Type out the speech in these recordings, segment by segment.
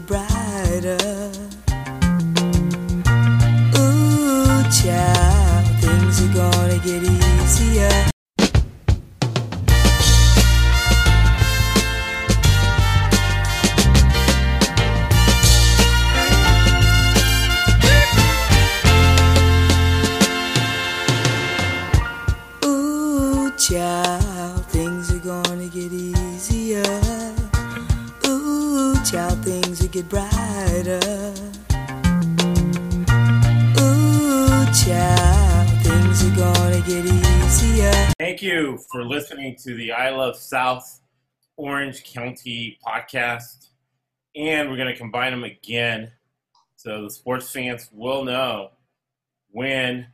things will listening to the I Love South Orange County podcast. And we're going to combine them again so the sports fans will know when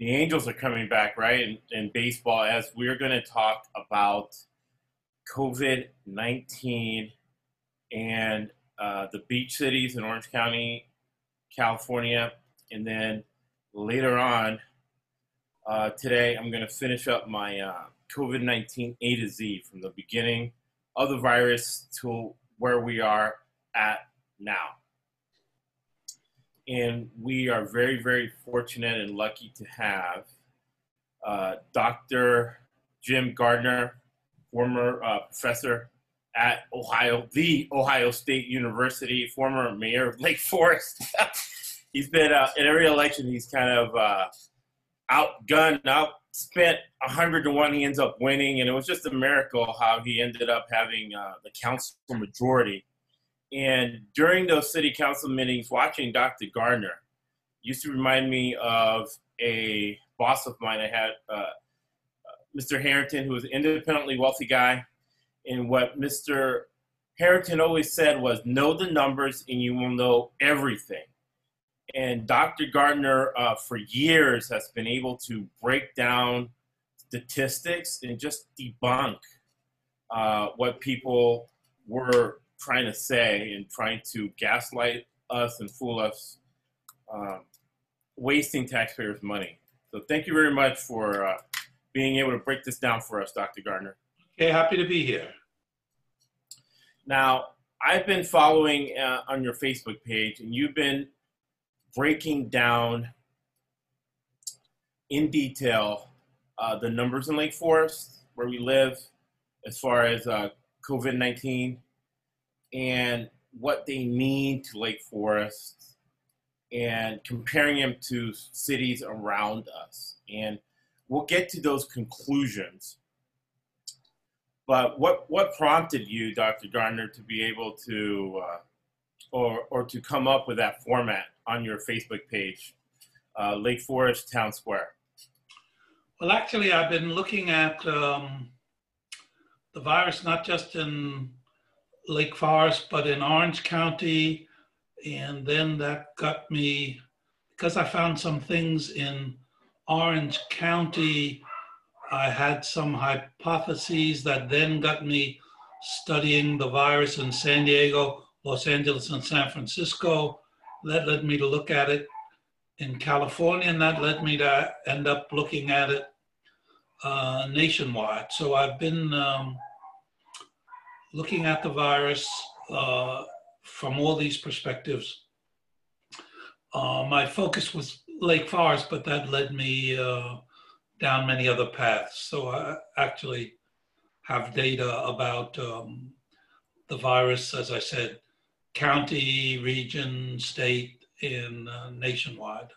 the Angels are coming back, right? In, in baseball, as we're going to talk about COVID 19 and uh, the beach cities in Orange County, California. And then later on, uh, today, I'm going to finish up my uh, COVID 19 A to Z from the beginning of the virus to where we are at now. And we are very, very fortunate and lucky to have uh, Dr. Jim Gardner, former uh, professor at Ohio, the Ohio State University, former mayor of Lake Forest. he's been uh, in every election, he's kind of uh, outgunned, outspent 100 to 1. He ends up winning, and it was just a miracle how he ended up having uh, the council majority. And during those city council meetings, watching Dr. Gardner used to remind me of a boss of mine I had, uh, Mr. Harrington, who was an independently wealthy guy. And what Mr. Harrington always said was, know the numbers and you will know everything and Dr. Gardner uh, for years has been able to break down statistics and just debunk uh, what people were trying to say and trying to gaslight us and fool us, um, wasting taxpayers' money. So thank you very much for uh, being able to break this down for us, Dr. Gardner. Okay, happy to be here. Now, I've been following uh, on your Facebook page, and you've been breaking down in detail uh, the numbers in Lake Forest, where we live, as far as uh, COVID 19 and what they mean to Lake Forest, and comparing them to cities around us. And we'll get to those conclusions. But what, what prompted you, Dr. Gardner, to be able to, uh, or, or to come up with that format on your Facebook page, uh, Lake Forest Town Square? Well, actually, I've been looking at um, the virus not just in Lake Forest, but in Orange County. And then that got me, because I found some things in Orange County, I had some hypotheses that then got me studying the virus in San Diego, Los Angeles, and San Francisco. That led me to look at it in California, and that led me to end up looking at it uh, nationwide. So I've been um, looking at the virus uh, from all these perspectives. Uh, my focus was Lake Forest, but that led me uh, down many other paths. So I actually have data about um, the virus, as I said, county, region, state, and uh, nationwide.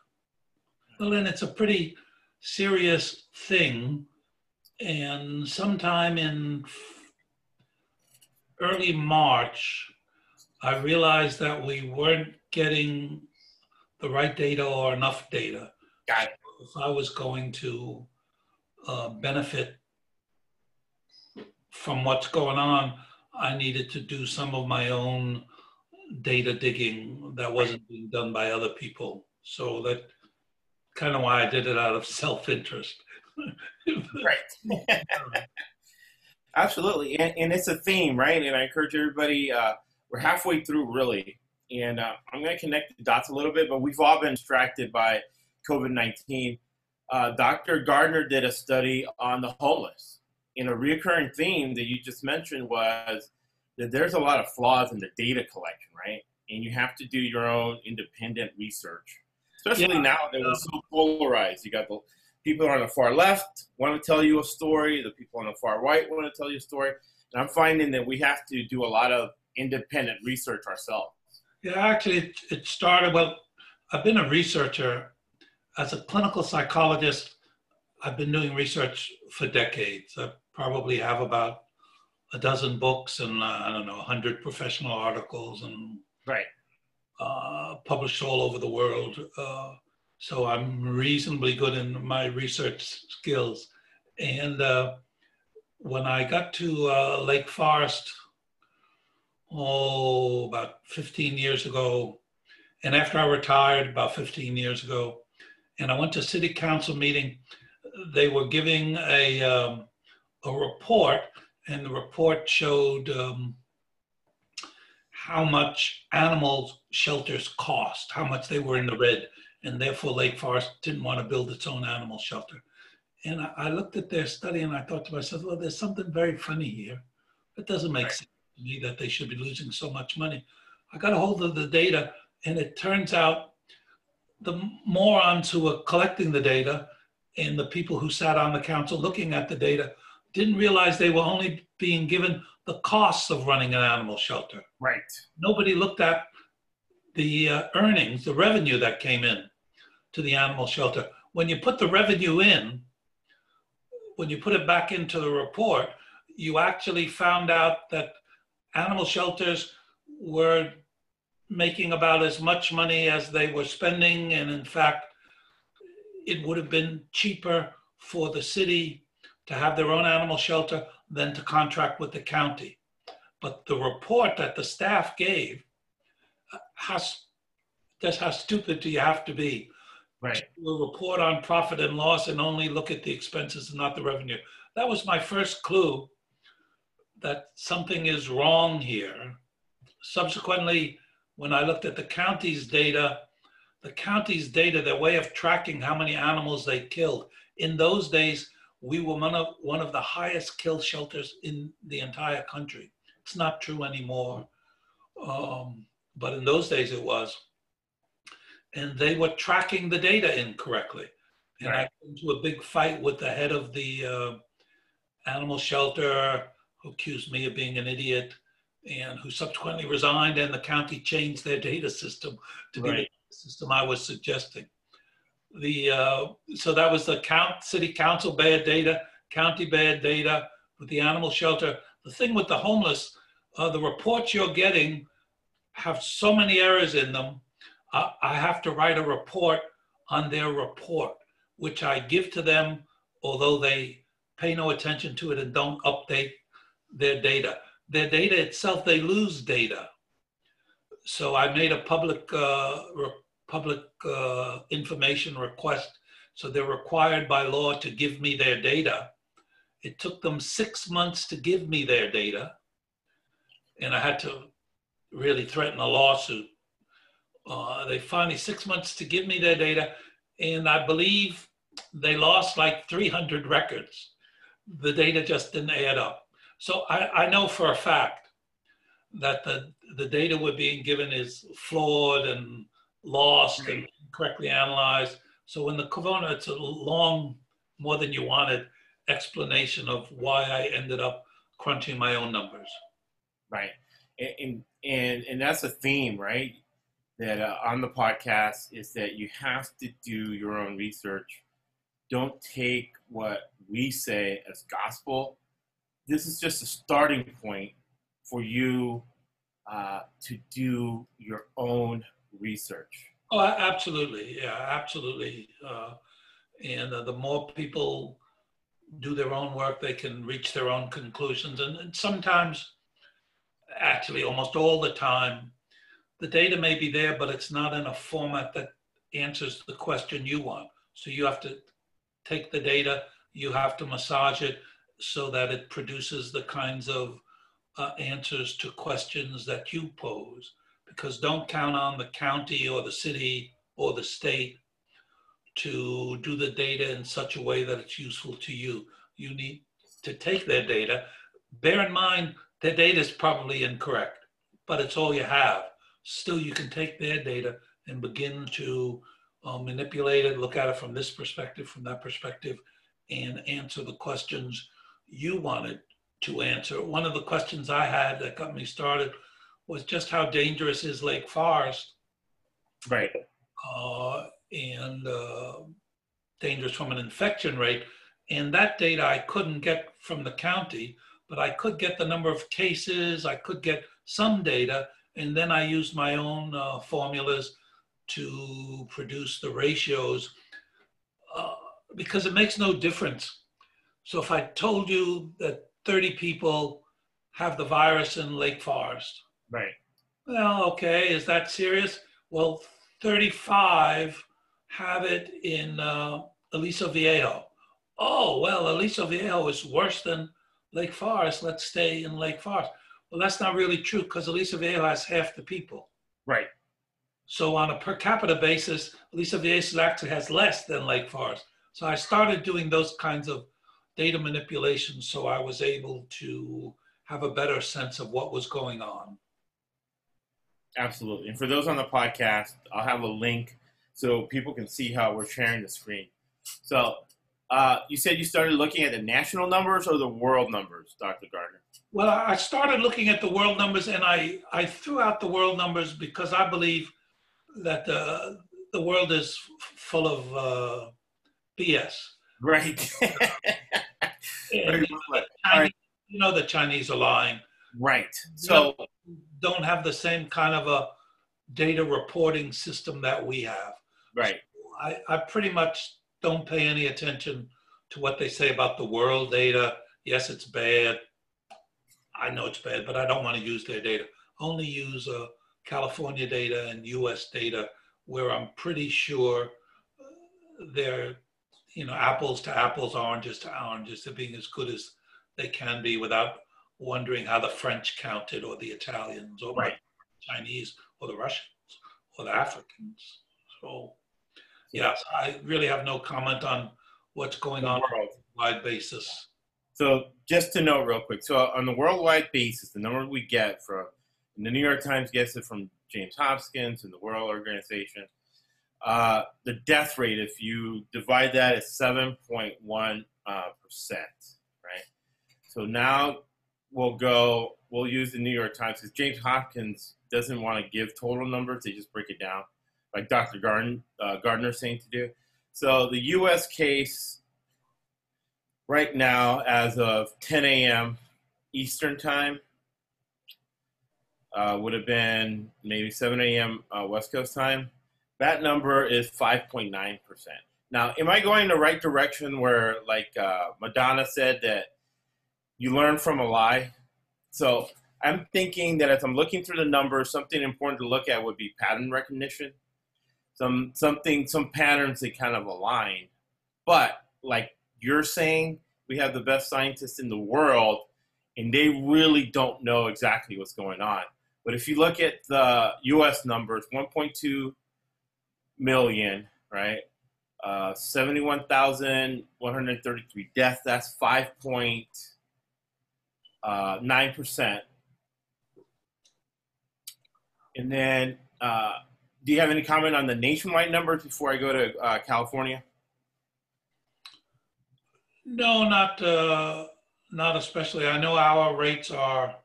Well, then it's a pretty serious thing. And sometime in early March, I realized that we weren't getting the right data or enough data. Got it. If I was going to uh, benefit from what's going on, I needed to do some of my own data digging that wasn't being done by other people. So that kind of why I did it out of self-interest. right. Absolutely, and, and, it's a theme, right? And I encourage everybody. Uh, we're halfway through, really, and uh, I'm going to connect the dots a little bit. But we've all been distracted by COVID nineteen. uh, Dr. Gardner did a study on the homeless. And a reoccurring theme that you just mentioned was that there's a lot of flaws in the data collection, right? And you have to do your own independent research, especially Yeah. now that we're so polarized. You got the people on the far left want to tell you a story, the people on the far right want to tell you a story. And I'm finding that we have to do a lot of independent research ourselves. Yeah, actually, it, it started. Well, I've been a researcher as a clinical psychologist. I've been doing research for decades. I probably have about a dozen books and uh, I don't know, a hundred professional articles and Right. uh, published all over the world. Uh, so I'm reasonably good in my research skills. And uh, when I got to uh, Lake Forest, oh, about 15 years ago, and after I retired about 15 years ago, and I went to city council meeting, they were giving a, um, a report, and the report showed um, how much animal shelters cost, how much they were in the red, and therefore Lake Forest didn't want to build its own animal shelter. And I, I looked at their study and I thought to myself, well, there's something very funny here. It doesn't make Right. sense to me that they should be losing so much money. I got a hold of the data, and it turns out the morons who were collecting the data and the people who sat on the council looking at the data didn't realize they were only being given the costs of running an animal shelter Right. nobody looked at the uh, earnings, the revenue that came in to the animal shelter. When you put the revenue in, when you put it back into the report, you actually found out that animal shelters were making about as much money as they were spending. And in fact, it would have been cheaper for the city to have their own animal shelter than to contract with the county. But the report that the staff gave, uh, how, that's how stupid do you have to be? Right. To report on profit and loss and only look at the expenses and not the revenue. That was my first clue that something is wrong here. Subsequently, when I looked at the county's data, the county's data, their way of tracking how many animals they killed, in those days, we were one of, one of the highest kill shelters in the entire country. It's not true anymore. Um, but in those days it was. And they were tracking the data incorrectly. And I Right. got into a big fight with the head of the uh, animal shelter who accused me of being an idiot and who subsequently resigned and the county changed their data system to be the system I was suggesting. The, uh, so that was the count, city council bad data, county bad data with the animal shelter. The thing with the homeless, uh, the reports you're getting have so many errors in them. I, I have to write a report on their report, which I give to them, although they pay no attention to it and don't update their data. Their data itself, they lose data. So I made a public, uh, public uh, information request. So they're required by law to give me their data. It took them six months to give me their data. And I had to really threaten a lawsuit. Uh, they finally six months to give me their data. And I believe they lost like 300 records. The data just didn't add up. So I, I know for a fact that the, the data we're being given is flawed and lost and correctly analyzed. So in the Corona, it's a long, more than you wanted, explanation of why I ended up crunching my own numbers. Right. And and and, and that's a theme, right? That uh, on the podcast is that you have to do your own research. Don't take what we say as gospel. This is just a starting point for you uh, to do your own research. Oh, absolutely. Yeah, absolutely. Uh, and uh, the more people do their own work, they can reach their own conclusions. And, and sometimes, actually, almost all the time, the data may be there, but it's not in a format that answers the question you want. So you have to take the data, you have to massage it so that it produces the kinds of uh, answers to questions that you pose because don't count on the county or the city or the state to do the data in such a way that it's useful to you. You need to take their data. Bear in mind, their data is probably incorrect, but it's all you have. Still, you can take their data and begin to uh, manipulate it, look at it from this perspective, from that perspective, and answer the questions you wanted to answer. One of the questions I had that got me started was just how dangerous is Lake Forest Right. uh, and uh, dangerous from an infection rate. And that data I couldn't get from the county, but I could get the number of cases, I could get some data, and then I used my own uh, formulas to produce the ratios uh, because it makes no difference. So if I told you that 30 people have the virus in Lake Forest, Right. well, okay, is that serious? Well, 35 have it in uh, Aliso Viejo. Oh, well, Aliso Viejo is worse than Lake Forest. Let's stay in Lake Forest. Well, that's not really true because Aliso Viejo has half the people. Right. So on a per capita basis, Aliso Viejo actually has less than Lake Forest. So I started doing those kinds of data manipulations so I was able to have a better sense of what was going on. Absolutely. And for those on the podcast, I'll have a link so people can see how we're sharing the screen. So uh, you said you started looking at the national numbers or the world numbers, Dr. Gardner? Well, I started looking at the world numbers and I, I threw out the world numbers because I believe that the, the world is full of uh, BS. Right. And Chinese, you know the Chinese are lying. Right. So, Don't have the same kind of a data reporting system that we have. right. I, I pretty much don't pay any attention to what they say about the world data. Yes, it's bad. I know it's bad, but I don't want to use their data. Only use uh, California data and US data where I'm pretty sure uh, they're, you know, apples to apples, oranges to oranges. They're being as good as they can be without wondering how the French counted or the Italians or Right. the Chinese or the Russians or the Africans. So, yes, I really have no comment on what's going on on a wide basis. So just to note real quick, so on the worldwide basis, the number we get from and the New York Times gets it from Johns Hopkins and the World Organization. Uh, the death rate, if you divide that, is seven point one uh, percent, right? So now we'll go. We'll use the New York Times because Johns Hopkins doesn't want to give total numbers; they just break it down, like Dr. Gardner uh, Gardner's saying to do. So the U.S. case right now, as of 10 a.m. Eastern time, uh, would have been maybe 7 a.m. Uh, West Coast time. That number is 5.9%. Now, am I going the right direction where, like uh, Madonna said, that you learn from a lie? So I'm thinking that as I'm looking through the numbers, something important to look at would be pattern recognition. Some something, some patterns that kind of align. But like you're saying, we have the best scientists in the world, and they really don't know exactly what's going on. But if you look at the U.S. numbers, 1.2 million, right? Uh, 71,133 deaths. That's 5.9 percent. And then, uh, do you have any comment on the nationwide numbers before I go to uh, California? No, not uh, not especially. I know our rates are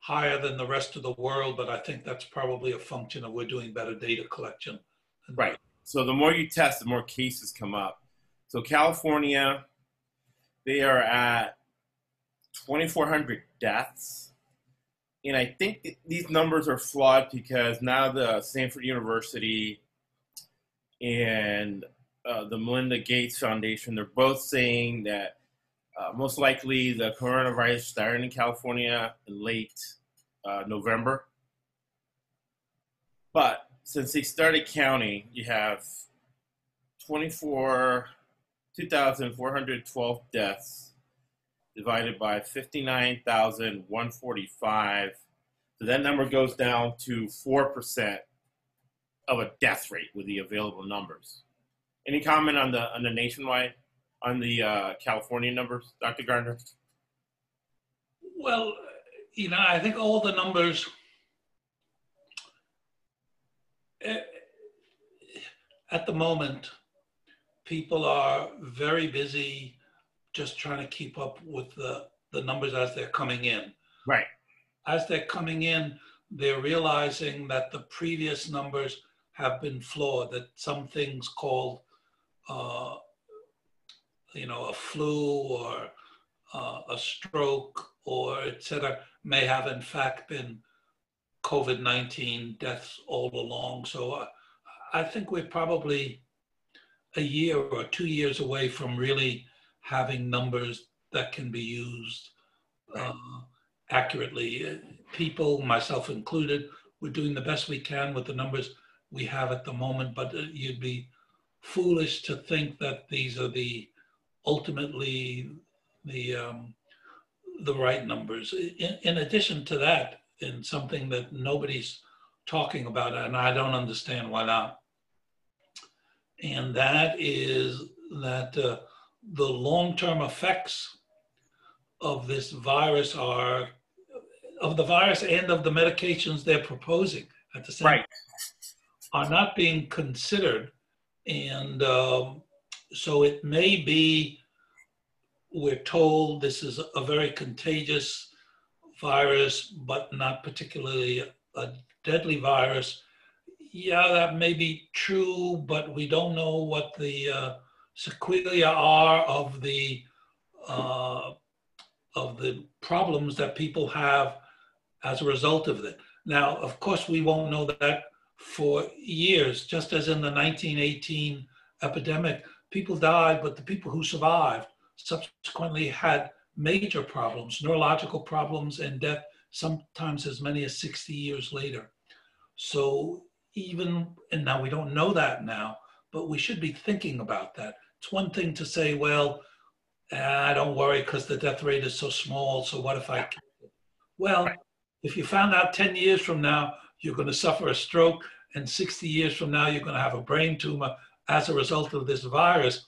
higher than the rest of the world, but I think that's probably a function of we're doing better data collection. Right. So the more you test, the more cases come up. So California, they are at 2,400 deaths. And I think th- these numbers are flawed because now the Stanford University and uh, the Melinda Gates Foundation, they're both saying that uh, most likely the coronavirus started in California in late uh, November. But since they started counting, you have 24, 2,412 deaths divided by 59,145. So that number goes down to 4% of a death rate with the available numbers. Any comment on the on the nationwide, on the uh, California numbers, Dr. Gardner? Well, you know, I think all the numbers. eh, At the moment, people are very busy just trying to keep up with the, the numbers as they're coming in. Right. As they're coming in, they're realizing that the previous numbers have been flawed, that some things called, uh, you know, a flu or uh, a stroke or etc. may have in fact been COVID-19 deaths all along. So uh, I think we're probably a year or two years away from really having numbers that can be used uh, accurately. People, myself included, we're doing the best we can with the numbers we have at the moment, but uh, you'd be foolish to think that these are the ultimately the um, the right numbers. In, in addition to that, in something that nobody's talking about, and I don't understand why not, and that is that uh, the long-term effects of this virus are of the virus and of the medications they're proposing at the same Right. are not being considered. And um, so it may be, we're told this is a very contagious virus, but not particularly a deadly virus. Yeah, that may be true, but we don't know what the uh, sequelae are of the uh, of the problems that people have as a result of it. Now, of course, we won't know that for years, just as in the 1918 epidemic, people died, but the people who survived subsequently had major problems, neurological problems, and death sometimes as many as 60 years later. So, even, and now we don't know that now, but we should be thinking about that. It's one thing to say, well, I don't worry because the death rate is so small. So what if I? Well, if you found out 10 years from now you're going to suffer a stroke, and 60 years from now you're going to have a brain tumor as a result of this virus,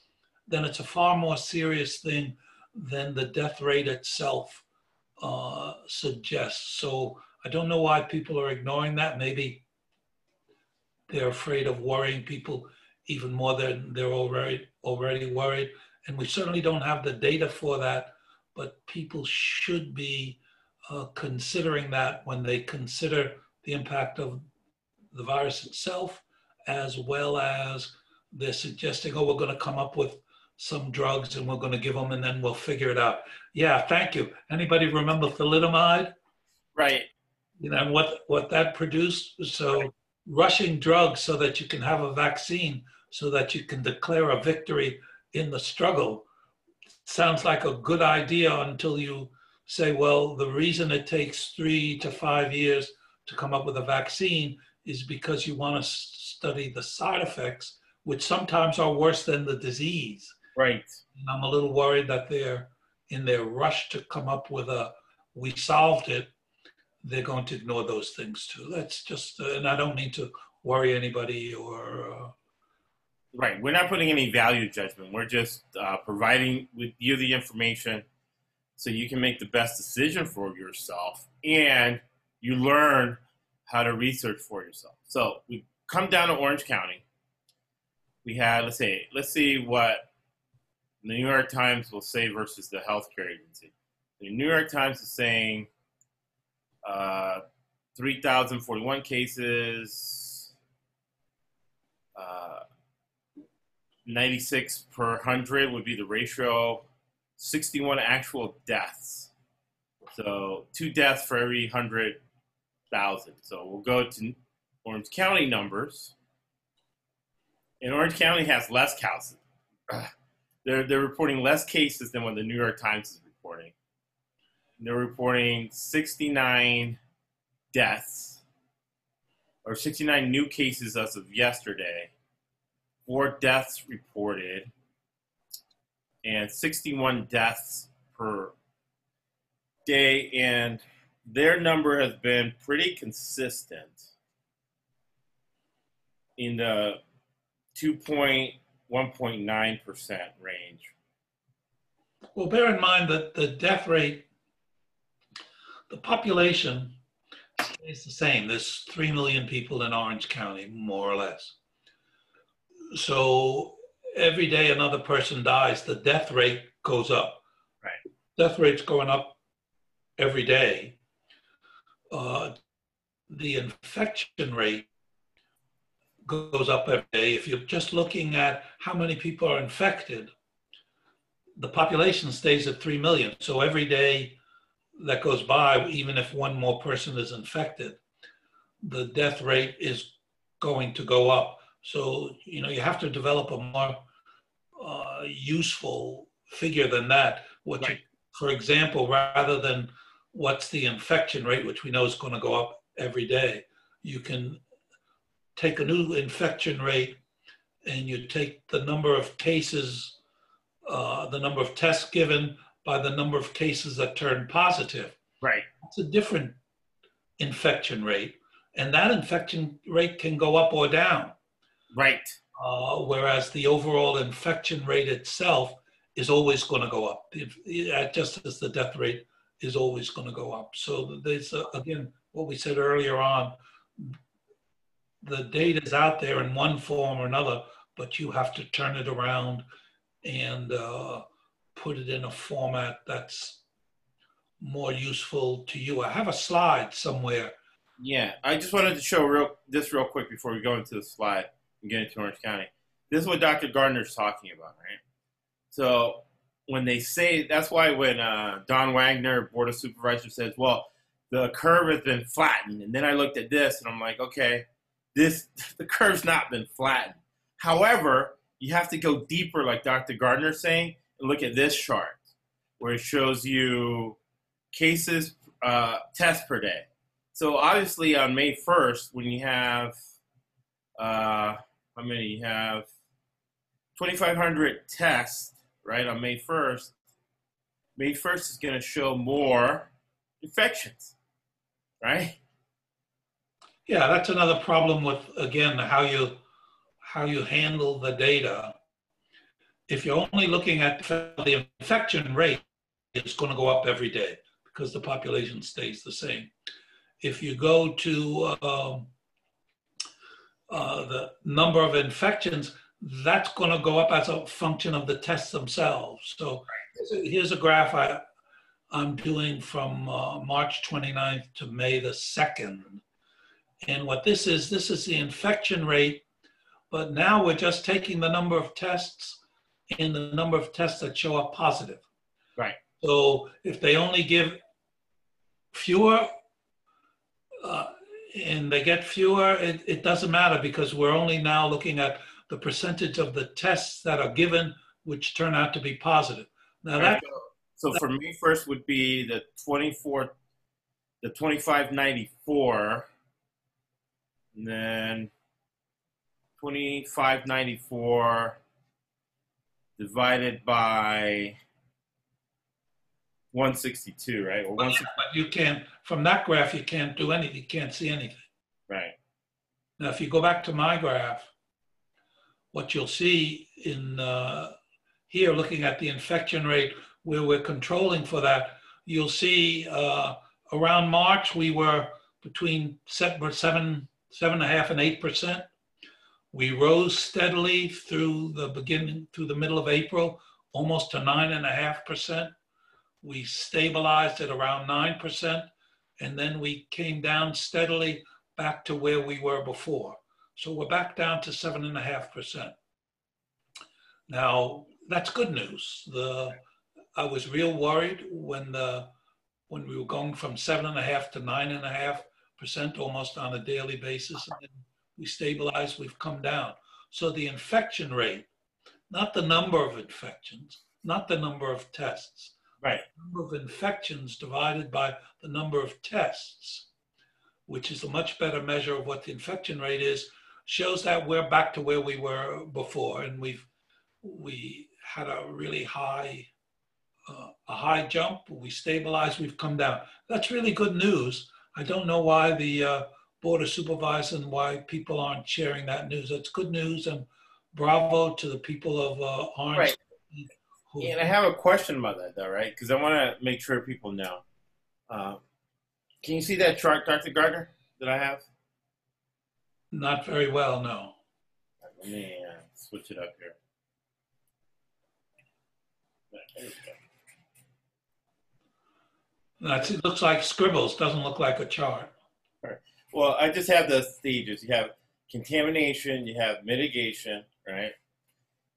then it's a far more serious thing than the death rate itself uh, suggests. So I don't know why people are ignoring that. Maybe they're afraid of worrying people even more than they're already already worried. And we certainly don't have the data for that, but people should be uh, considering that when they consider the impact of the virus itself, as well as they're suggesting, oh, we're going to come up with some drugs and we're going to give them and then we'll figure it out. Yeah, thank you. Anybody remember thalidomide? Right. You know, what, what that produced? So rushing drugs so that you can have a vaccine so that you can declare a victory in the struggle sounds like a good idea until you say, well, the reason it takes three to five years to come up with a vaccine is because you want to study the side effects, which sometimes are worse than the disease. Right. And I'm a little worried that they're in their rush to come up with a, we solved it, they're going to ignore those things too. That's just, uh, and I don't mean to worry anybody or, uh, Right. We're not putting any value judgment. We're just uh, providing with you the information so you can make the best decision for yourself and you learn how to research for yourself. So we come down to Orange County. We had, let's say, let's see what the New York Times will say versus the healthcare agency. The New York Times is saying uh, 3,041 cases, uh, 96 per 100 would be the ratio, 61 actual deaths. So two deaths for every 100,000. So we'll go to Orange County numbers. And Orange County has less cases. They're, they're reporting less cases than what the New York Times is reporting. They're reporting 69 deaths or 69 new cases as of yesterday four deaths reported and 61 deaths per day and their number has been pretty consistent in the 2.1 1.9% range. Well, bear in mind that the death rate, the population stays the same. There's 3 million people in Orange County, more or less. So every day another person dies, the death rate goes up. Right. Death rate's going up every day. Uh, the infection rate goes up every day. If you're just looking at how many people are infected, the population stays at 3 million. So every day that goes by, even if one more person is infected, the death rate is going to go up. So, you know, you have to develop a more uh, useful figure than that. What Right. you, for example, rather than what's the infection rate, which we know is going to go up every day, you can take a new infection rate and you take the number of cases, uh, the number of tests given by the number of cases that turn positive. Right. It's a different infection rate, and that infection rate can go up or down. Right. Uh, whereas the overall infection rate itself is always going to go up, If- just as the death rate is always going to go up. So there's, uh, again, what we said earlier on, the data is out there in one form or another, but you have to turn it around and uh, put it in a format that's more useful to you. I have a slide somewhere. Yeah, I just wanted to show real this real quick before we go into the slide and get into Orange County. This is what Dr. Gardner's talking about, right? So when they say that's why when uh, Don Wagner, Board of Supervisors, says, "Well, the curve has been flattened," and then I looked at this and I'm like, "Okay, this the curve's not been flattened." However, you have to go deeper, like Dr. Gardner's saying, look at this chart where it shows you cases, uh, tests per day. So obviously on May 1st, when you have, uh, how many you have? 2,500 tests, right, on May 1st. May 1st is going to show more infections, right? Yeah, that's another problem with again how you how you handle the data. If you're only looking at the infection rate, it's going to go up every day because the population stays the same. If you go to um, uh, the number of infections, that's going to go up as a function of the tests themselves. So here's a, graph I, I'm doing from uh, March 29th to May the 2nd. And what this is, this is the infection rate, but now we're just taking the number of tests and the number of tests that show up positive. Right. So if they only give fewer uh, and they get fewer, it, it doesn't matter because we're only now looking at the percentage of the tests that are given which turn out to be positive. Now Right, that so, so for me 1st would be the 24, the 2594, and then 2594 divided by 162, right? But 160, but you can't, from that graph, you can't do anything, you can't see anything. right? Now, if you go back to my graph, what you'll see in uh, here, looking at the infection rate, where we're controlling for that, you'll see uh, around March, we were between seven, seven, seven and a half and eight percent. We rose steadily through the beginning, through the middle of April, almost to nine and a half percent. We stabilized at around nine percent, and then we came down steadily back to where we were before. So we're back down to seven and a half percent. Now, that's good news. The, I was real worried when the, when we were going from seven and a half to nine and a half percent almost on a daily basis. And we stabilized, we've come down. So the infection rate, not the number of infections, not the number of tests, Right. number of infections divided by the number of tests, which is a much better measure of what the infection rate is, shows that we're back to where we were before, and we've we had a really high uh, a high jump. We stabilized. We've come down. That's really good news. I don't know why the uh, board of supervisors and why people aren't sharing that news. That's good news, and bravo to the people of uh, Orange. Right. who- And I have a question about that, though, right? Because I want to make sure people know. Uh, can you see that chart, Dr. Gardner, that I have? Not very well, no. Let me uh, switch it up here. There we go. That's, it looks like scribbles, doesn't look like a chart. Well, I just have the stages. You have contamination, you have mitigation, right?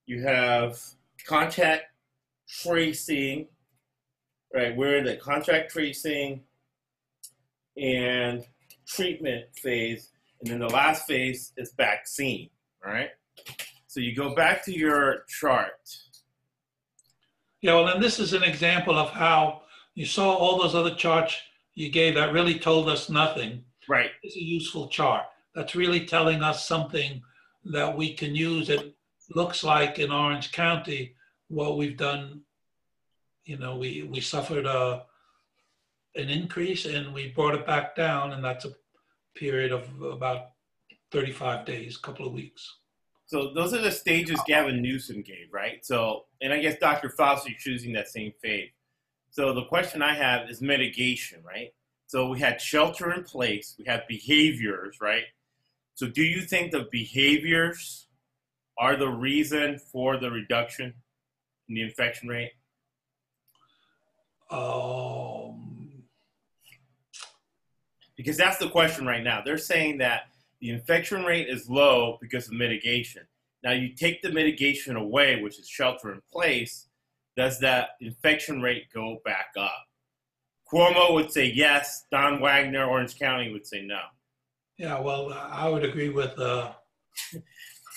You have contact tracing, right? We're in the contact tracing and treatment phase, and then the last phase is vaccine, right? So you go back to your chart. Yeah, well, and this is an example of how you saw all those other charts you gave that really told us nothing. Right, It's a useful chart. That's really telling us something that we can use. It looks like in Orange County, what we've done, you know, we, we suffered a, an increase and we brought it back down, and that's a period of about 35 days, couple of weeks. So those are the stages Gavin Newsom gave, right? So, and I guess Dr. Fauci is choosing that same phase. So the question I have is mitigation, right? So we had shelter in place, we had behaviors, right? So do you think the behaviors are the reason for the reduction in the infection rate? Um, Because that's the question right now. They're saying that the infection rate is low because of mitigation. Now you take the mitigation away, which is shelter in place, does that infection rate go back up? Cuomo would say yes. Don Wagner, Orange County would say no. Yeah, well, I would agree with uh,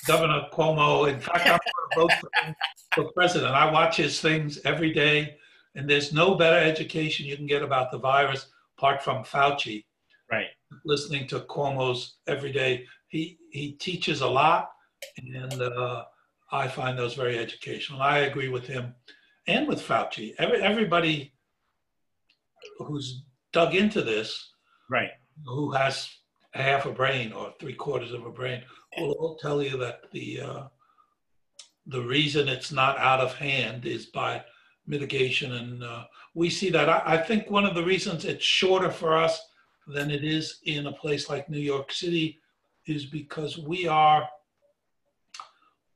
Governor Cuomo. In fact, I'm going to vote for him for president. I watch his things every day, and there's no better education you can get about the virus apart from Fauci. Right. Listening to Cuomo's every day, he he teaches a lot, and uh, I find those very educational. I agree with him and with Fauci. Every, everybody who's dug into this Right. who has half a brain or three quarters of a brain will all tell you that the uh, the reason it's not out of hand is by mitigation, and uh, we see that. I, I think one of the reasons it's shorter for us than it is in a place like New York City is because we are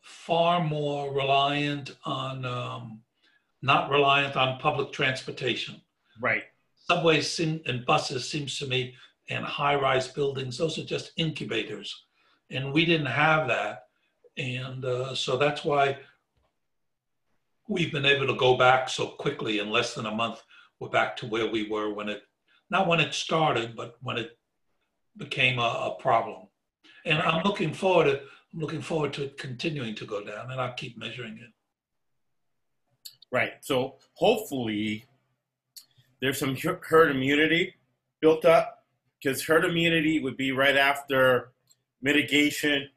far more reliant on um, not reliant on public transportation Right. Subways seem, and buses seems to me and high-rise buildings those are just incubators. And we didn't have that. And uh, so that's why we've been able to go back so quickly in less than a month. We're back to where we were when it not when it started but when it became a, a problem. And i'm looking forward to i'm looking forward to it continuing to go down and i'll keep measuring it. Right. So hopefully there's some herd immunity built up because herd immunity would be right after mitigation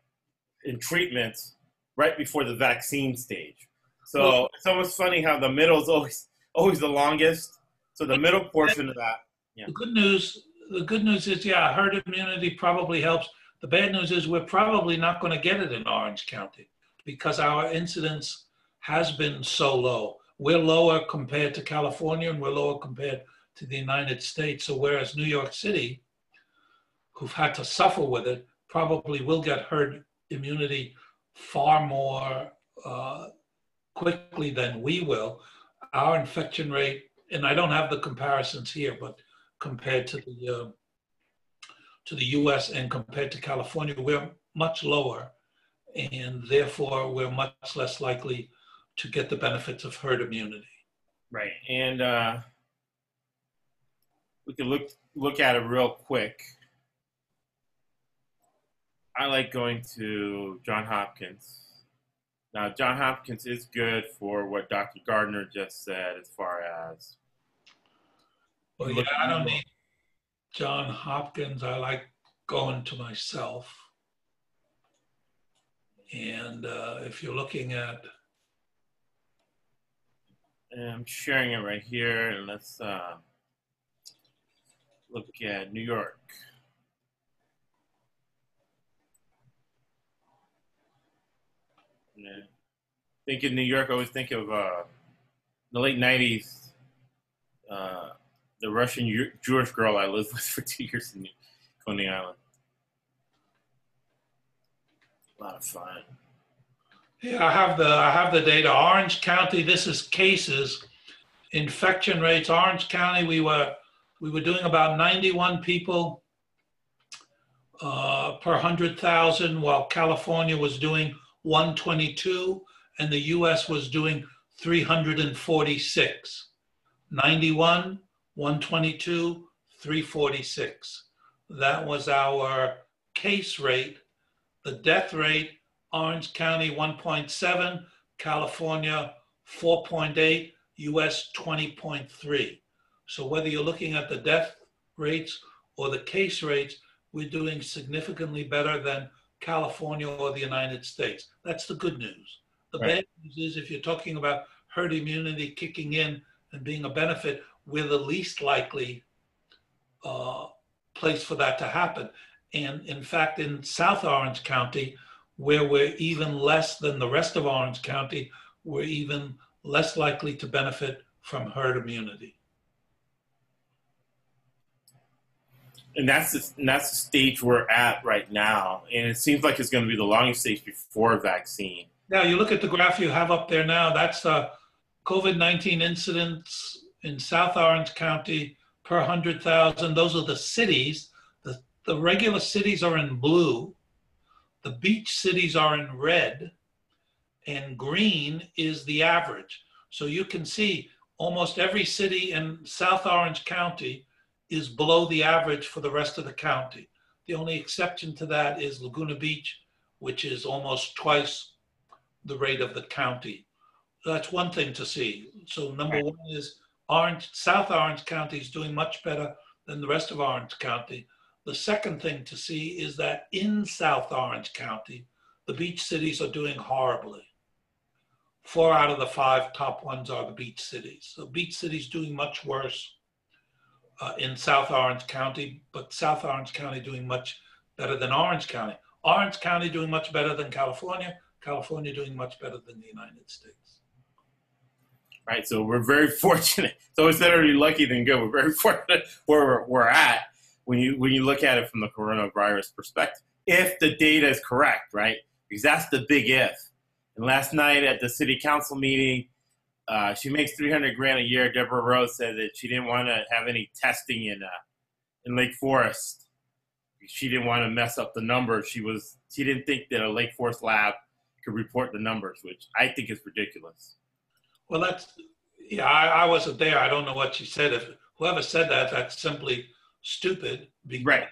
and treatments right before the vaccine stage. So Well- it's almost funny how the middle is always always the longest. So the middle portion of that. The good news, the good news is, yeah, herd immunity probably helps. The bad news is we're probably not going to get it in Orange County because our incidence has been so low. We're lower compared to California and we're lower compared to the United States. So whereas New York City, who've had to suffer with it, probably will get herd immunity far more uh, quickly than we will. Our infection rate, and I don't have the comparisons here, but compared to the uh, to the U.S. and compared to California, we're much lower, and therefore we're much less likely to get the benefits of herd immunity. Right. And uh, we can look look at it real quick. I like going to John Hopkins. Now, John Hopkins is good for what Dr. Gardner just said as far as Well, yeah, I don't need John Hopkins. I like going to myself. And uh, if you're looking at I'm sharing it right here, and let's uh, look at New York. Yeah. Think in New York, I always think of uh, the late '90s. Uh, the Russian Jewish girl I lived with for two years in Coney Island. A lot of fun. I have the I have the data. Orange County, this is cases, infection rates. Orange County, we were we were doing about 91 people uh, per 100,000, while California was doing 122, and the U.S. was doing 346. 91, 122, 346. That was our case rate. The death rate Orange County 1.7, California 4.8, US 20.3. So whether you're looking at the death rates or the case rates, we're doing significantly better than California or the United States. That's the good news. The Right. bad news is if you're talking about herd immunity kicking in and being a benefit, we're the least likely uh, place for that to happen. And in fact, in South Orange County, where we're even less than the rest of Orange County, we're even less likely to benefit from herd immunity. And that's the, and that's the stage we're at right now, and it seems like it's going to be the longest stage before vaccine. Now, you look at the graph you have up there now, that's the COVID 19 incidents in South Orange County per 100,000. Those are the cities. The, the regular cities are in blue, the beach cities are in red, and green is the average. So you can see almost every city in South Orange County is below the average for the rest of the county. The only exception to that is Laguna Beach, which is almost twice the rate of the county. That's one thing to see. So number one is Orange, South Orange County is doing much better than the rest of Orange County. The second thing to see is that in South Orange County, the beach cities are doing horribly. Four out of the five top ones are the beach cities. So beach cities doing much worse uh, in South Orange County, but South Orange County doing much better than Orange County. Orange County doing much better than California. California doing much better than the United States. right? So we're very fortunate. So it's better to be lucky than good. We're very fortunate where we're at when you when you look at it from the coronavirus perspective. If the data is correct, right? Because that's the big if. And last night at the city council meeting, uh, she makes 300 grand a year. Deborah Rose said that she didn't want to have any testing in uh, in Lake Forest. She didn't want to mess up the numbers. She was she didn't think that a Lake Forest lab could report the numbers, which I think is ridiculous. Well, that's, yeah, I, I wasn't there. I don't know what she said. If whoever said that, that's simply stupid. because Right.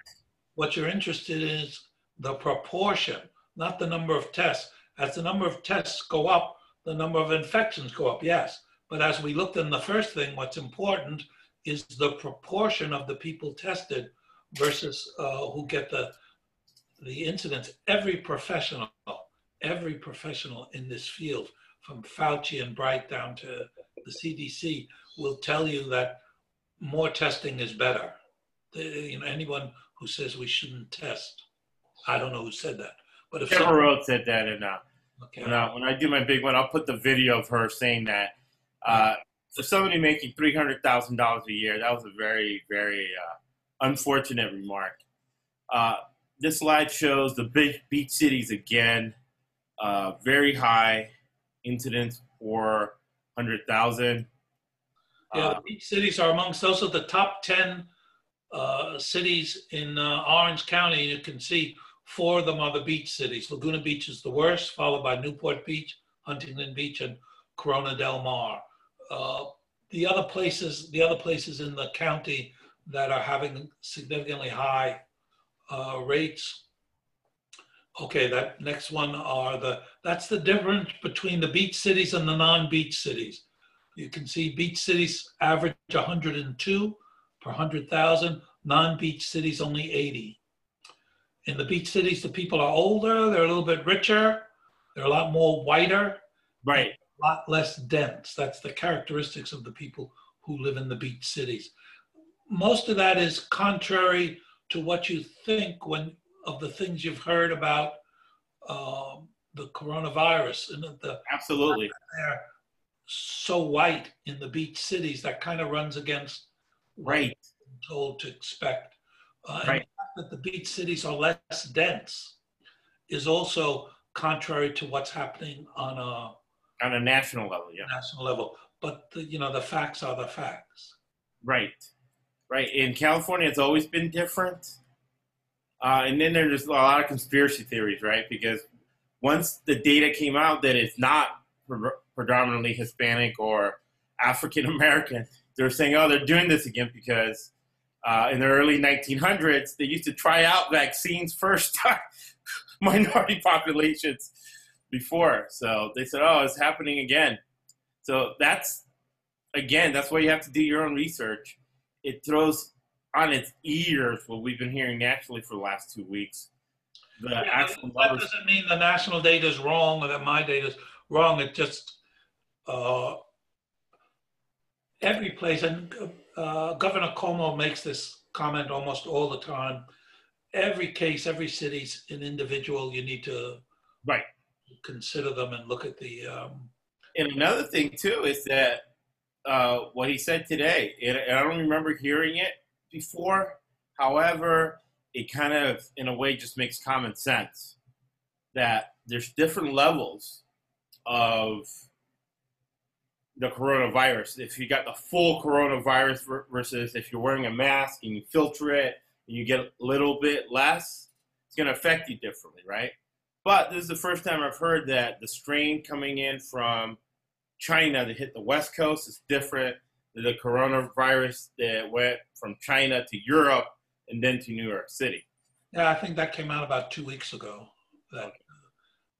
What you're interested in is the proportion, not the number of tests. As the number of tests go up, the number of infections go up, yes. But as we looked in the first thing, what's important is the proportion of the people tested versus uh, who get the the incidents. Every professional, every professional in this field, from Fauci and Bright down to the CDC, will tell you that more testing is better. The- you know, anyone who says we shouldn't test, I don't know who said that, but if Deborah someone, Rose said that, and uh, okay, when, I, when I do my big one, I'll put the video of her saying that. Uh, for somebody making three hundred thousand dollars a year, that was a very, very uh, unfortunate remark. Uh, this slide shows the big beach cities again, uh, very high incidence per hundred thousand. yeah, Uh, the beach cities are amongst those are the top ten uh, cities in uh, Orange County. You can see four of them are the beach cities. Laguna Beach is the worst, followed by Newport Beach, Huntington Beach, and Corona Del Mar. Uh, the other places, the other places in the county that are having significantly high uh, rates. Okay, that next one are the, that's the difference between the beach cities and the non-beach cities. You can see beach cities average 102 per 100,000, non-beach cities only 80. In the beach cities, the people are older, they're a little bit richer, they're a lot more whiter, right. a lot less dense. That's the characteristics of the people who live in the beach cities. Most of that is contrary to what you think when of the things you've heard about um, the coronavirus and the Absolutely. they're so white in the beach cities that kind of runs against Right. told to expect. Uh, Right. that the beach cities are less dense is also contrary to what's happening on a On a national level, yeah. national level. But the, you know the facts are the facts. Right. Right. In California, it's always been different. Uh, and then there's a lot of conspiracy theories, right? Because once the data came out that it's not pre- predominantly Hispanic or African American, they're saying, oh, they're doing this again because uh, in the early 1900s, they used to try out vaccines first on minority populations before. So they said, oh, it's happening again. So that's, again, that's why you have to do your own research. It throws on its ears what we've been hearing nationally for the last two weeks. The actual that doesn't mean the national data is wrong or that my data is wrong. It just uh, every place, and uh, Governor Cuomo makes this comment almost all the time. Every case, every city's an individual. You need to right. consider them and look at the. Um, And another thing too is that uh, what he said today. And I don't remember hearing it before. However, it kind of, in a way, just makes common sense that there's different levels of the coronavirus. If you got the full coronavirus versus if you're wearing a mask and you filter it and you get a little bit less, it's going to affect you differently, right? But this is the first time I've heard that the strain coming in from China that hit the West Coast is different than the coronavirus that went from China to Europe and then to New York City. yeah, I think that came out about two weeks ago. That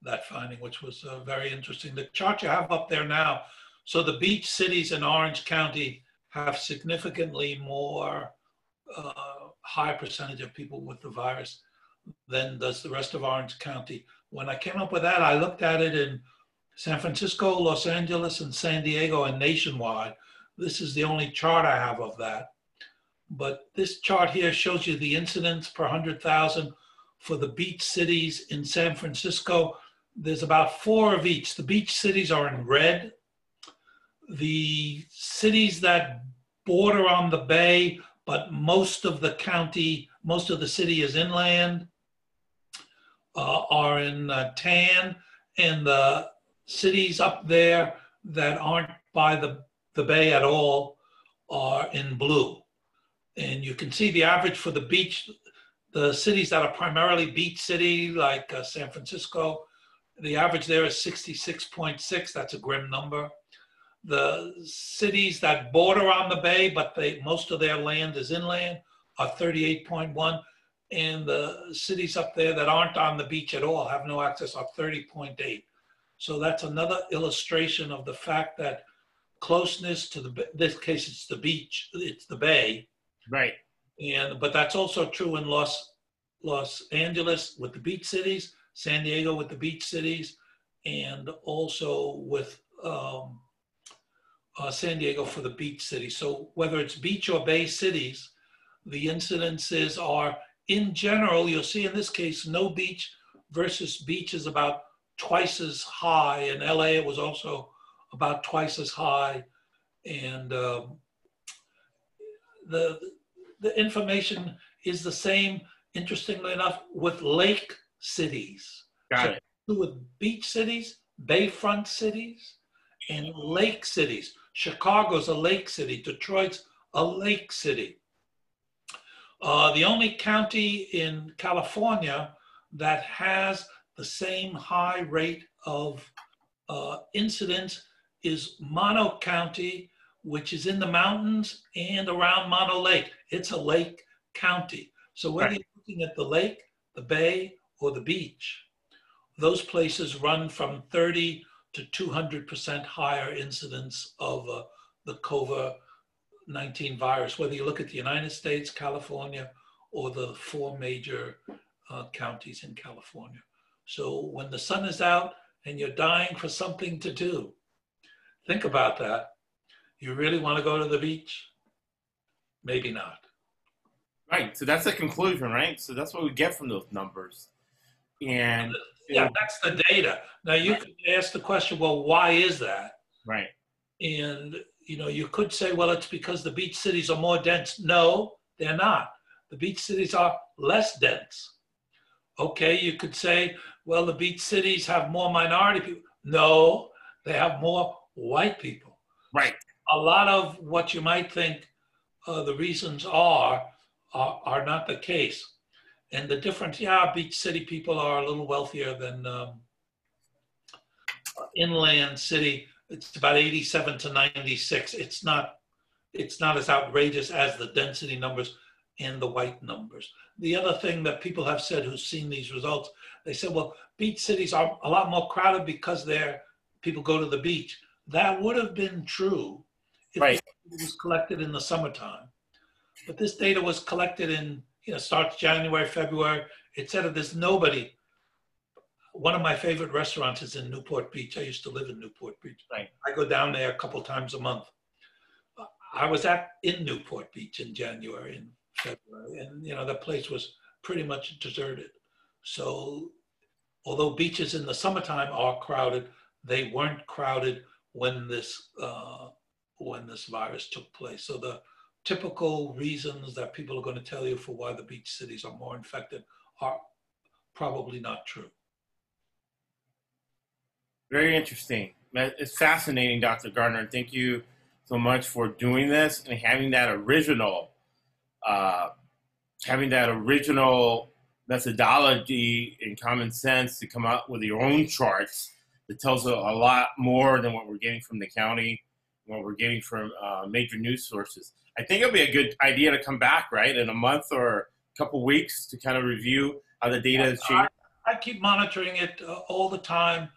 that finding, which was uh, very interesting. The chart you have up there now. So the beach cities in Orange County have significantly more uh, high percentage of people with the virus than does the rest of Orange County. When I came up with that, I looked at it in San Francisco, Los Angeles, and San Diego, and nationwide. This is the only chart I have of that. But this chart here shows you the incidence per 100,000 for the beach cities in San Francisco. There's about four of each. The beach cities are in red. The cities that border on the bay, but most of the county, most of the city is inland, uh, are in uh, tan. And the cities up there that aren't by the, the bay at all are in blue. And you can see the average for the beach, the cities that are primarily beach city, like uh, San Francisco, the average there is 66.6. That's a grim number. The cities that border on the bay, but they, most of their land is inland, are 38.1. And the cities up there that aren't on the beach at all, have no access, are 30.8. So that's another illustration of the fact that closeness to the, this case, it's the beach, it's the bay, Right. and but that's also true in Los Los Angeles with the beach cities, San Diego with the beach cities, and also with um, uh, San Diego for the beach cities. So whether it's beach or bay cities, the incidences are in general. You'll see in this case, no beach versus beach is about twice as high. In LA, it was also about twice as high, and um, the the information is the same, interestingly enough, with lake cities. Got So- it. With beach cities, bayfront cities, and lake cities. Chicago's a lake city. Detroit's a lake city. Uh, the only county in California that has the same high rate of uh, incidence is Mono County, which is in the mountains and around Mono Lake. It's a lake county. So whether Right. you're looking at the lake, the bay, or the beach, those places run from 30 to 200% higher incidence of uh, the COVID 19 virus, whether you look at the United States, California, or the four major uh, counties in California. So when the sun is out and you're dying for something to do, think about that. You really want to go to the beach? Maybe not. Right. So that's the conclusion, right? So that's what we get from those numbers. And Yeah, that's the data. Now you could ask the question, well, why is that? Right. And you know, you could say, well, it's because the beach cities are more dense. No, they're not. The beach cities are less dense. Okay, you could say, well, the beach cities have more minority people. No, they have more white people. Right. A lot of what you might think uh, the reasons are, are are not the case. And the difference, yeah, beach city people are a little wealthier than um, inland city. It's about 87 to 96. It's not it's not as outrageous as the density numbers and the white numbers. The other thing that people have said who've seen these results, they said, well, beach cities are a lot more crowded because they're people go to the beach. That would have been true if Right. it was collected in the summertime. But this data was collected in, you know, starts January, February. It said that there's nobody. One of my favorite restaurants is in Newport Beach. I used to live in Newport Beach. Right. I go down there a couple times a month. I was at in Newport Beach in January and February, and you know the place was pretty much deserted. So, although beaches in the summertime are crowded, they weren't crowded when this uh, when this virus took place. So the typical reasons that people are going to tell you for why the beach cities are more infected are probably not true. Very interesting. It's fascinating, Dr. Gardner. Thank you so much for doing this and having that original, uh, having that original methodology and common sense to come up with your own charts that tells a, a lot more than what we're getting from the county, what we're getting from uh, major news sources. I think it'll be a good idea to come back, right, in a month or a couple weeks to kind of review how the data has changed. I keep monitoring it uh, all the time.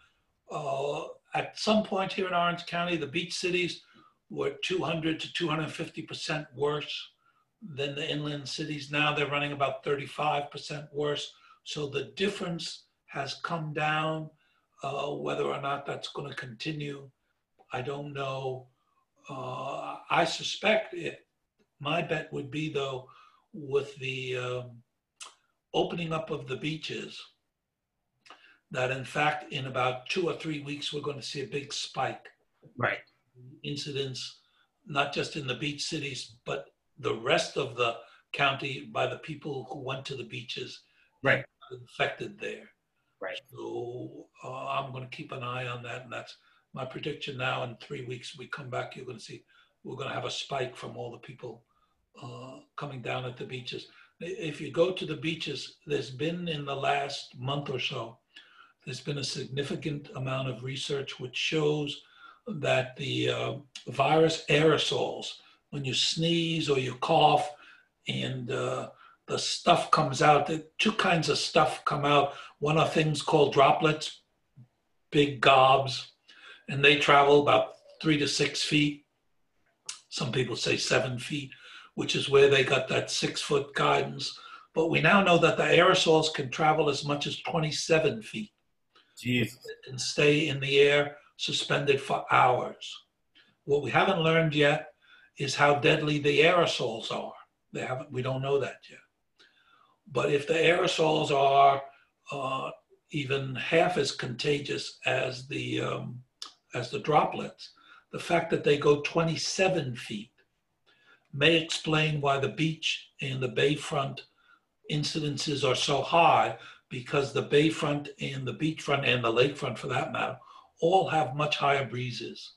Uh, at some point here in Orange County, the beach cities were 200 to 250 percent worse than the inland cities. Now they're running about 35 percent worse. So the difference has come down. Uh, whether or not that's going to continue, I don't know. Uh, I suspect it. My bet would be though, with the um, opening up of the beaches, that in fact, in about two or three weeks, we're going to see a big spike Right. incidents, not just in the beach cities, but the rest of the county by the people who went to the beaches. Right. Infected there. Right. So uh, I'm going to keep an eye on that. And that's my prediction now. In three weeks, we come back, you're going to see, we're going to have a spike from all the people uh, coming down at the beaches. If you go to the beaches, there's been in the last month or so, there's been a significant amount of research which shows that the uh, virus aerosols, when you sneeze or you cough and uh, the stuff comes out, two kinds of stuff come out. One are things called droplets, big gobs, and they travel about three to six feet. Some people say seven feet, which is where they got that six foot guidance. But we now know that the aerosols can travel as much as 27 feet and stay in the air suspended for hours. What we haven't learned yet is how deadly the aerosols are. They haven't, we don't know that yet. But if the aerosols are uh, even half as contagious as the um, as the droplets, the fact that they go 27 feet may explain why the beach and the bayfront incidences are so high because the bayfront and the beachfront and the lakefront for that matter all have much higher breezes.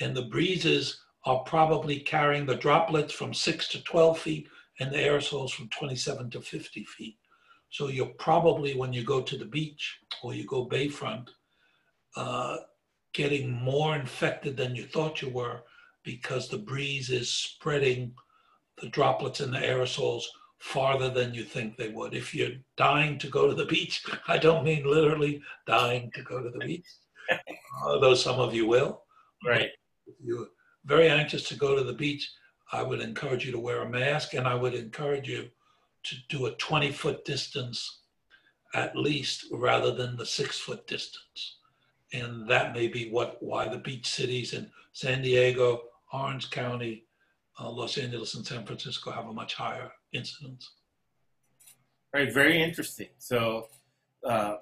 And the breezes are probably carrying the droplets from six to 12 feet and the aerosols from 27 to 50 feet. So you're probably, when you go to the beach or you go bayfront, uh, getting more infected than you thought you were because the breeze is spreading the droplets and the aerosols farther than you think they would. If you're dying to go to the beach, I don't mean literally dying to go to the beach, although some of you will. Right. If you're very anxious to go to the beach, I would encourage you to wear a mask and I would encourage you to do a 20 foot distance at least rather than the six foot distance. And that may be what why the beach cities in San Diego, Orange County, uh, Los Angeles, and San Francisco have a much higher incidence. Right, very interesting. So, uh,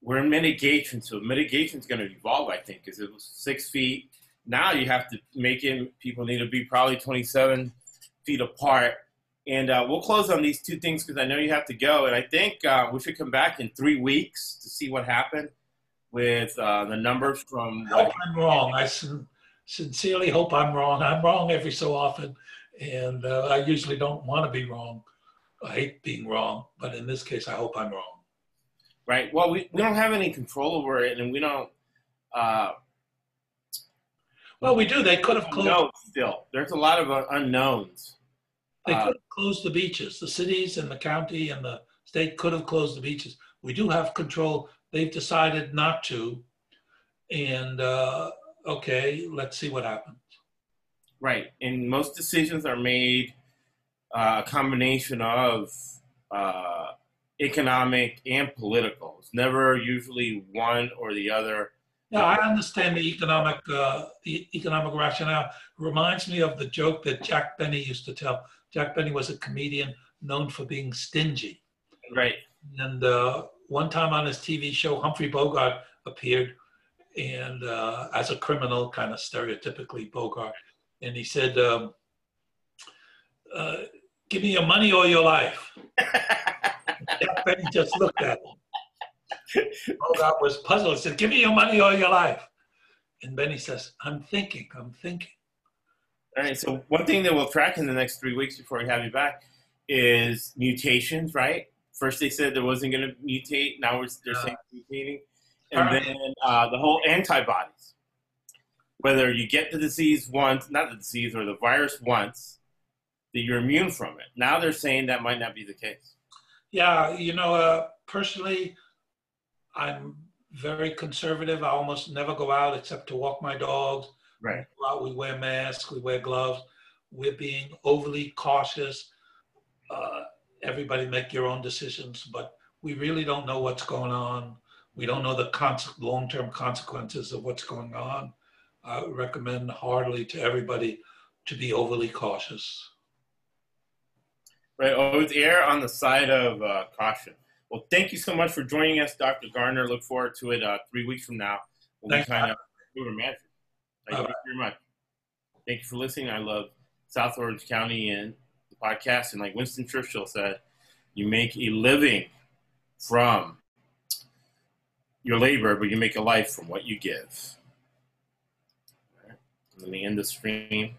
we're in mitigation, so mitigation is going to evolve, I think, because it was six feet. Now you have to make it. People need to be probably 27 feet apart. And uh, we'll close on these two things because I know you have to go. And I think uh, we should come back in three weeks to see what happened with uh, the numbers from. I hope I'm wrong. I sin- sincerely hope I'm wrong. I'm wrong every so often, and uh, I usually don't want to be wrong. I hate being wrong, but in this case, I hope I'm wrong. Right. Well, we, we don't have any control over it, and we don't. Uh, well, we do. They could have closed. No, still, there's a lot of uh, unknowns. They Uh, could have closed the beaches. The cities and the county and the state could have closed the beaches. We do have control. They've decided not to. And uh, okay, let's see what happens. Right, and most decisions are made uh, a combination of uh, economic and political. It's never usually one or the other. Yeah, I understand the economic uh, the economic rationale. Reminds me of the joke that Jack Benny used to tell. Jack Benny was a comedian known for being stingy. Right. And uh, one time on his TV show, Humphrey Bogart appeared, and uh, as a criminal, kind of stereotypically Bogart, and he said, um, uh, "Give me your money or your life." Jack Benny just looked at him. Bogart was puzzled. He said, "Give me your money or your life." And Benny says, "I'm thinking. I'm thinking." All right. So one thing that we'll track in the next three weeks before we have you back is mutations. Right. First they said there wasn't going to mutate. Now we're, they're saying it's mutating, and Alright. then uh, the whole antibodies. Whether you get the disease once, not the disease or the virus once, that you're immune from it. Now they're saying that might not be the case. Yeah, you know, uh, personally, I'm very conservative. I almost never go out except to walk my dogs. Right. Go out, we wear masks, we wear gloves. We're being overly cautious. Uh, everybody make your own decisions, but we really don't know what's going on. We don't know the long-term consequences of what's going on. I recommend heartily to everybody to be overly cautious. Right. Always err on the side of uh, caution. Well, thank you so much for joining us, Dr. Gardner. Look forward to it uh, three weeks from now when Thanks, we kind of move our manager. Thank you very much. Thank you for listening. I love South Orange County and podcast. And like Winston Churchill said, you make a living from your labor, but you make a life from what you give. Let me end the stream.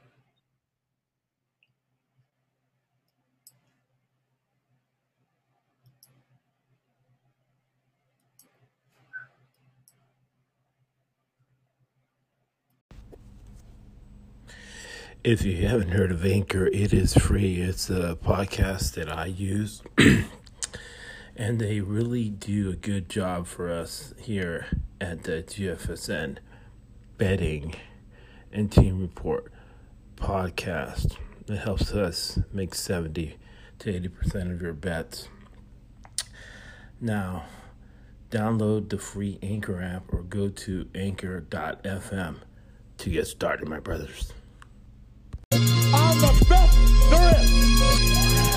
If you haven't heard of Anchor, it is free. It's a podcast that I use, and they really do a good job for us here at the GFSN betting and team report podcast. It helps us make 70 to 80% of your bets. Now, download the free Anchor app or go to anchor.fm to get started, my brothers. I'm the best there is.